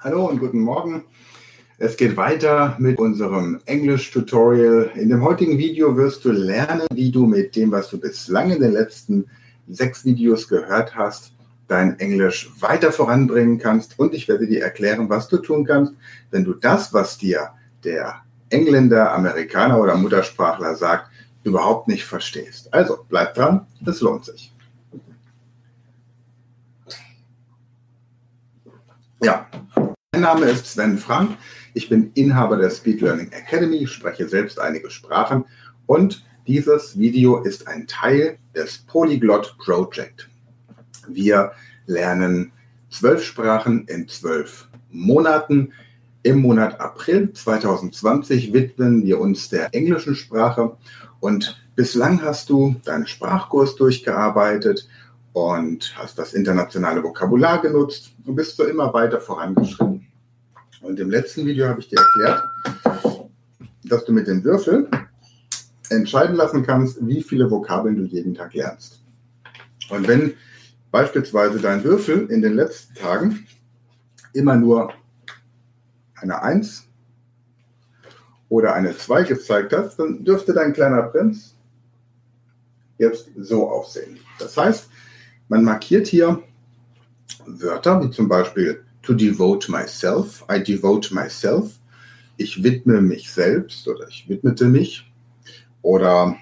Hallo und guten Morgen. Es geht weiter mit unserem Englisch-Tutorial. In dem heutigen Video wirst du lernen, wie du mit dem, was du bislang in den letzten sechs Videos gehört hast, dein Englisch weiter voranbringen kannst. Und ich werde dir erklären, was du tun kannst, wenn du das, was dir der Engländer, Amerikaner oder Muttersprachler sagt, überhaupt nicht verstehst. Also bleib dran, es lohnt sich. Ja, mein Name ist Sven Frank. Ich bin Inhaber der Speed Learning Academy, spreche selbst einige Sprachen und dieses Video ist ein Teil des Polyglot Project. Wir lernen zwölf Sprachen in zwölf Monaten. Im Monat April 2020 widmen wir uns der englischen Sprache und bislang hast du deinen Sprachkurs durchgearbeitet und hast das internationale Vokabular genutzt und bist so immer weiter vorangeschritten. Und im letzten Video habe ich dir erklärt, dass du mit dem Würfel entscheiden lassen kannst, wie viele Vokabeln du jeden Tag lernst. Und wenn beispielsweise dein Würfel in den letzten Tagen immer nur eine 1 oder eine 2 gezeigt hat, dann dürfte dein kleiner Prinz jetzt so aussehen. Das heißt, man markiert hier Wörter wie zum Beispiel to devote myself, I devote myself, ich widme mich selbst oder ich widmete mich oder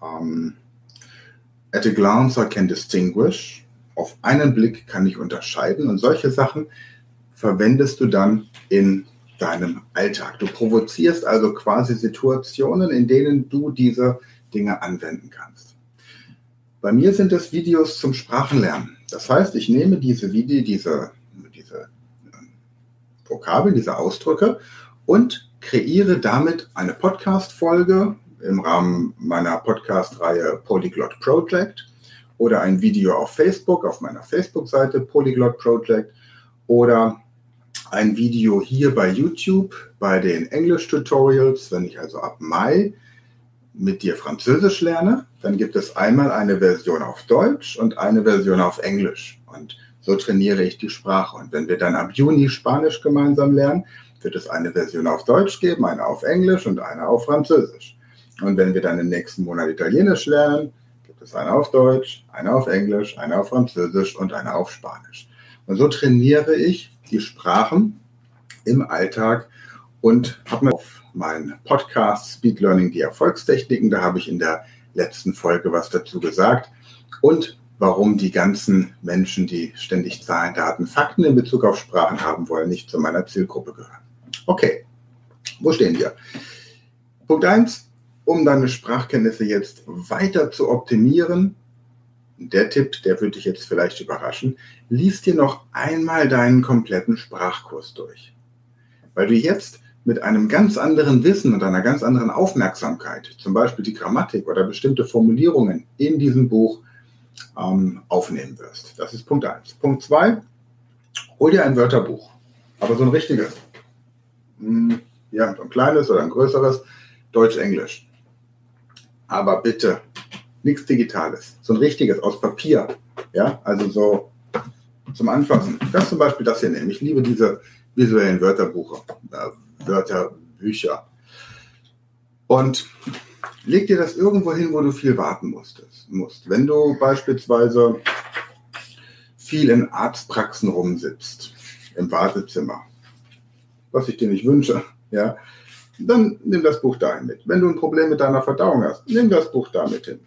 um, ähm, at a glance I can distinguish, auf einen Blick kann ich unterscheiden und solche Sachen verwendest du dann in deinem Alltag. Du provozierst also quasi Situationen, in denen du diese Dinge anwenden kannst. Bei mir sind es Videos zum Sprachenlernen. Das heißt, ich nehme diese Video, diese, Vokabeln, diese Ausdrücke und kreiere damit eine Podcast-Folge im Rahmen meiner Podcast-Reihe Polyglot Project oder ein Video auf Facebook, auf meiner Facebook-Seite Polyglot Project oder ein Video hier bei YouTube bei den Englisch-Tutorials, wenn ich also ab Mai mit dir Französisch lerne, dann gibt es einmal eine Version auf Deutsch und eine Version auf Englisch. Und so trainiere ich die Sprache. Und wenn wir dann ab Juni Spanisch gemeinsam lernen, wird es eine Version auf Deutsch geben, eine auf Englisch und eine auf Französisch. Und wenn wir dann im nächsten Monat Italienisch lernen, gibt es eine auf Deutsch, eine auf Englisch, eine auf Französisch und eine auf Spanisch. Und so trainiere ich die Sprachen im Alltag und habe mir auf meinen Podcast Speed Learning die Erfolgstechniken, da habe ich in der letzten Folge was dazu gesagt und warum die ganzen Menschen, die ständig Zahlen, Daten, Fakten in Bezug auf Sprachen haben wollen, nicht zu meiner Zielgruppe gehören. Okay, wo stehen wir? Punkt 1, um deine Sprachkenntnisse jetzt weiter zu optimieren, der Tipp, der würde dich jetzt vielleicht überraschen, liest dir noch einmal deinen kompletten Sprachkurs durch. Weil du jetzt mit einem ganz anderen Wissen und einer ganz anderen Aufmerksamkeit, zum Beispiel die Grammatik oder bestimmte Formulierungen in diesem Buch ähm, aufnehmen wirst. Das ist Punkt 1. Punkt 2, hol dir ein Wörterbuch, aber so ein richtiges. Hm, ja, ein kleines oder ein größeres, Deutsch-Englisch. Aber bitte, nichts Digitales, so ein richtiges aus Papier. Ja, also so zum Anfassen. Kannst zum Beispiel das hier nehmen. Ich liebe diese visuellen Wörterbuche. Wörterbücher. Und leg dir das irgendwo hin, wo du viel warten musstest, musst. Wenn du beispielsweise viel in Arztpraxen rumsitzt, im Wartezimmer, was ich dir nicht wünsche, ja, dann nimm das Buch dahin mit. Wenn du ein Problem mit deiner Verdauung hast, nimm das Buch damit hin.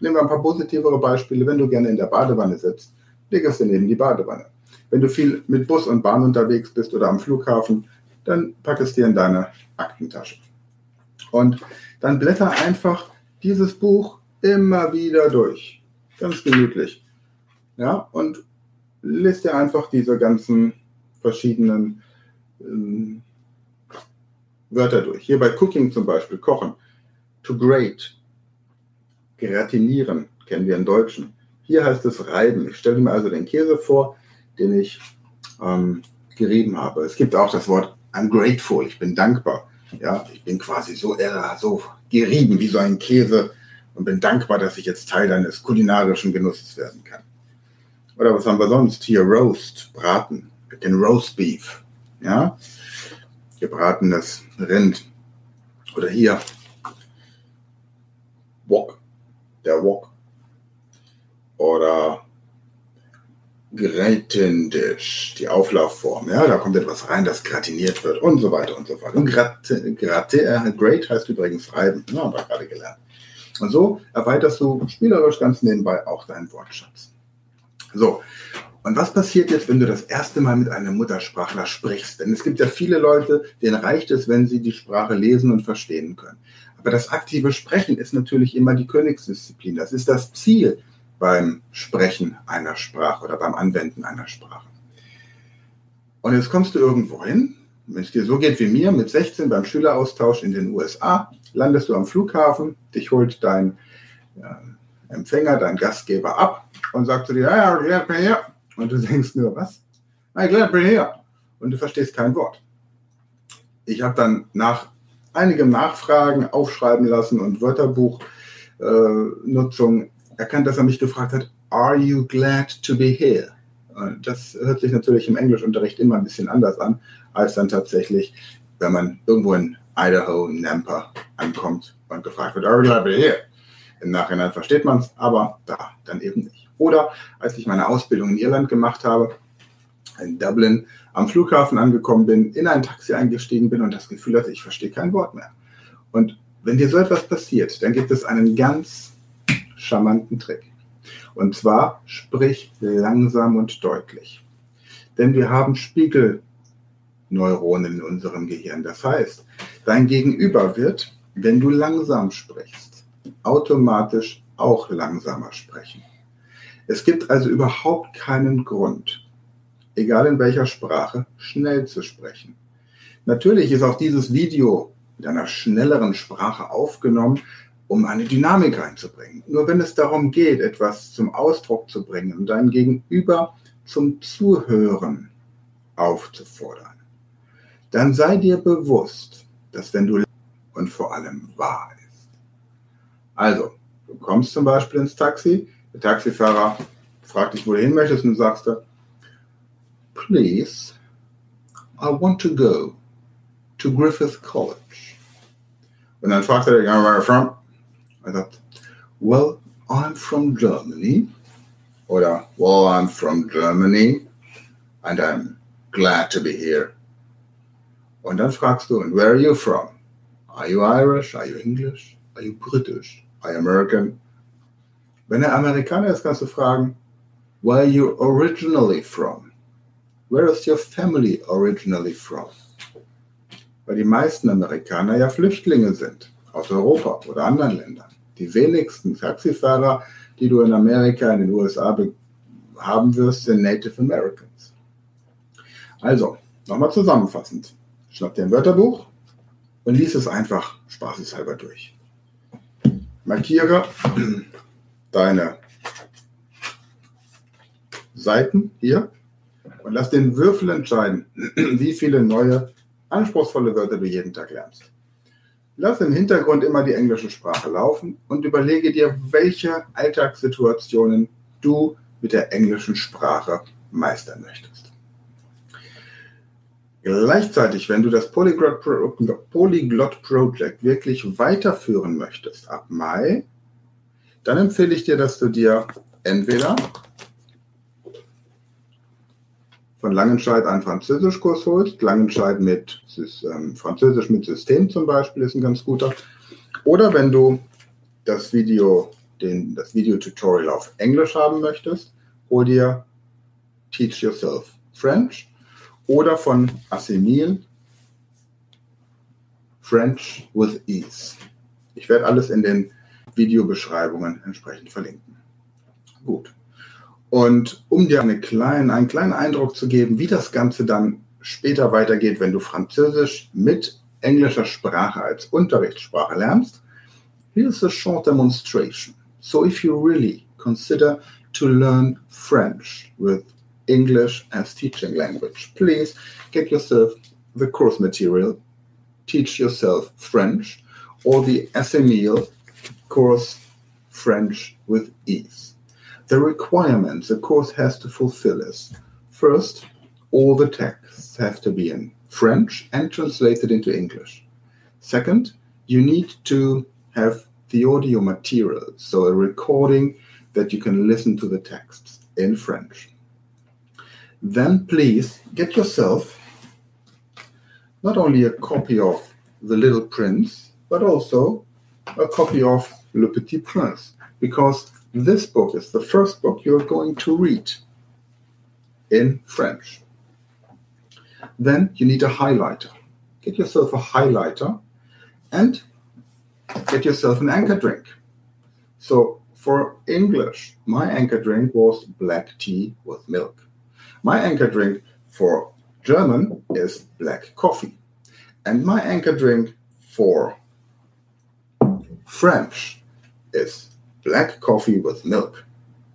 Nehmen wir ein paar positivere Beispiele. Wenn du gerne in der Badewanne sitzt, leg es dir neben die Badewanne. Wenn du viel mit Bus und Bahn unterwegs bist oder am Flughafen, dann pack es dir in deine Aktentasche. Und dann blätter einfach dieses Buch immer wieder durch. Ganz gemütlich. Ja, und lest dir einfach diese ganzen verschiedenen ähm, Wörter durch. Hier bei Cooking zum Beispiel, kochen. To grate. Gratinieren, kennen wir im Deutschen. Hier heißt es reiben. Ich stelle mir also den Käse vor, den ich ähm, gerieben habe. Es gibt auch das Wort I'm grateful, ich bin dankbar. Ja, ich bin quasi so, äh, so gerieben wie so ein Käse und bin dankbar, dass ich jetzt Teil deines kulinarischen Genusses werden kann. Oder was haben wir sonst? Hier Roast, Braten, den Roast Beef. Ja? Gebratenes Rind. Oder hier. Wok. Der Wok. Oder Gratindisch, die Auflaufform. Ja, da kommt etwas rein, das gratiniert wird und so weiter und so fort. Und gratte, gratte, äh, great heißt übrigens reiben. Ja, haben wir gerade gelernt. Und so erweiterst du spielerisch ganz nebenbei auch deinen Wortschatz. So. Und was passiert jetzt, wenn du das erste Mal mit einem Muttersprachler sprichst? Denn es gibt ja viele Leute, denen reicht es, wenn sie die Sprache lesen und verstehen können. Aber das aktive Sprechen ist natürlich immer die Königsdisziplin. Das ist das Ziel beim Sprechen einer Sprache oder beim Anwenden einer Sprache. Und jetzt kommst du irgendwo hin, wenn es dir so geht wie mir, mit 16 beim Schüleraustausch in den USA, landest du am Flughafen, dich holt dein äh, Empfänger, dein Gastgeber ab und sagt zu dir, ja, ja, bleib hier. Und du denkst nur, was? Ich bleib hier. Und du verstehst kein Wort. Ich habe dann nach einigem Nachfragen aufschreiben lassen und Wörterbuchnutzung äh, erkannt, dass er mich gefragt hat, Are you glad to be here? Das hört sich natürlich im Englischunterricht immer ein bisschen anders an, als dann tatsächlich, wenn man irgendwo in Idaho, Nampa ankommt und gefragt wird, Are you glad to be here? Im Nachhinein versteht man es, aber da dann eben nicht. Oder als ich meine Ausbildung in Irland gemacht habe, in Dublin am Flughafen angekommen bin, in ein Taxi eingestiegen bin und das Gefühl hatte, ich verstehe kein Wort mehr. Und wenn dir so etwas passiert, dann gibt es einen ganz charmanten Trick. Und zwar sprich langsam und deutlich. Denn wir haben Spiegelneuronen in unserem Gehirn. Das heißt, dein Gegenüber wird, wenn du langsam sprichst, automatisch auch langsamer sprechen. Es gibt also überhaupt keinen Grund, egal in welcher Sprache, schnell zu sprechen. Natürlich ist auch dieses Video mit einer schnelleren Sprache aufgenommen, um eine Dynamik reinzubringen. Nur wenn es darum geht, etwas zum Ausdruck zu bringen und dein Gegenüber zum Zuhören aufzufordern, dann sei dir bewusst, dass wenn du und vor allem wahr ist. Also, du kommst zum Beispiel ins Taxi, der Taxifahrer fragt dich, wo du hin möchtest, und du sagst, please, I want to go to Griffith College. Und dann fragt er, where are you from? I thought, well, I'm from Germany. Oder, well, I'm from Germany and I'm glad to be here. Und dann fragst du, and where are you from? Are you Irish? Are you English? Are you British? Are you American? Wenn er Amerikaner ist, kannst du fragen, where are you originally from? Where is your family originally from? Weil die meisten Amerikaner ja Flüchtlinge sind aus Europa oder anderen Ländern. Die wenigsten Taxifahrer, die du in Amerika, in den USA haben wirst, sind Native Americans. Also, nochmal zusammenfassend. Schnapp dir ein Wörterbuch und lies es einfach spaßeshalber durch. Markiere deine Seiten hier und lass den Würfel entscheiden, wie viele neue, anspruchsvolle Wörter du jeden Tag lernst. Lass im Hintergrund immer die englische Sprache laufen und überlege dir, welche Alltagssituationen du mit der englischen Sprache meistern möchtest. Gleichzeitig, wenn du das Polyglot, Polyglot Project wirklich weiterführen möchtest ab Mai, dann empfehle ich dir, dass du dir entweder von Langenscheid einen Französischkurs holst. Langenscheid mit ähm, Französisch mit System zum Beispiel ist ein ganz guter. Oder wenn du das Video, den, das Video-Tutorial auf Englisch haben möchtest, hol dir Teach Yourself French oder von Assemil French with Ease. Ich werde alles in den Videobeschreibungen entsprechend verlinken. Gut. Und um dir eine kleinen, einen kleinen Eindruck zu geben, wie das Ganze dann später weitergeht, wenn du Französisch mit englischer Sprache als Unterrichtssprache lernst, here's a short demonstration. So if you really consider to learn French with English as teaching language, please get yourself the course material, teach yourself French, or the SMEL course French with ease. The requirements a course has to fulfill is first, all the texts have to be in French and translated into English. Second, you need to have the audio material, so a recording that you can listen to the texts in French. Then please get yourself not only a copy of The Little Prince, but also a copy of Le Petit Prince, because this book is the first book you're going to read in French. Then you need a highlighter. Get yourself a highlighter and get yourself an anchor drink. So for English, my anchor drink was black tea with milk. My anchor drink for German is black coffee. And my anchor drink for French is black coffee with milk.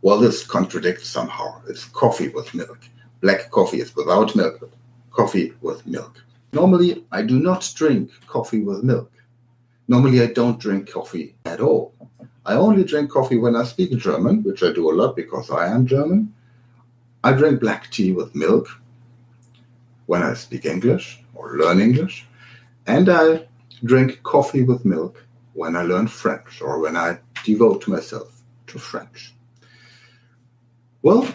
Well, this contradicts somehow. It's coffee with milk. Black coffee is without milk, but coffee with milk. Normally, I do not drink coffee with milk. Normally, I don't drink coffee at all. I only drink coffee when I speak German, which I do a lot because I am German. I drink black tea with milk when I speak English or learn English. And I drink coffee with milk when I learn French or when I devote myself to French. Well,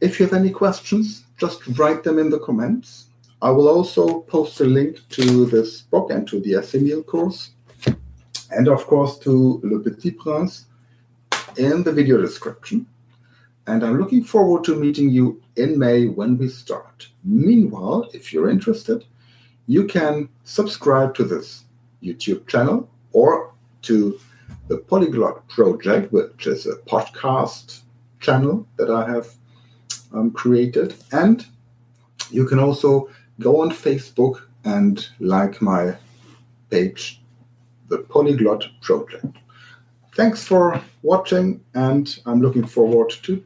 if you have any questions, just write them in the comments. I will also post a link to this book and to the Assimil course, and of course to Le Petit Prince in the video description and I'm looking forward to meeting you in May when we start. Meanwhile, if you're interested, you can subscribe to this YouTube channel or to the Polyglot Project, which is a podcast channel that I have um, created. And you can also go on Facebook and like my page, the Polyglot Project. Thanks for watching, and I'm looking forward to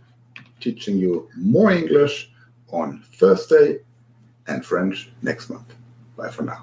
teaching you more English on Thursday and French next month. Bye for now.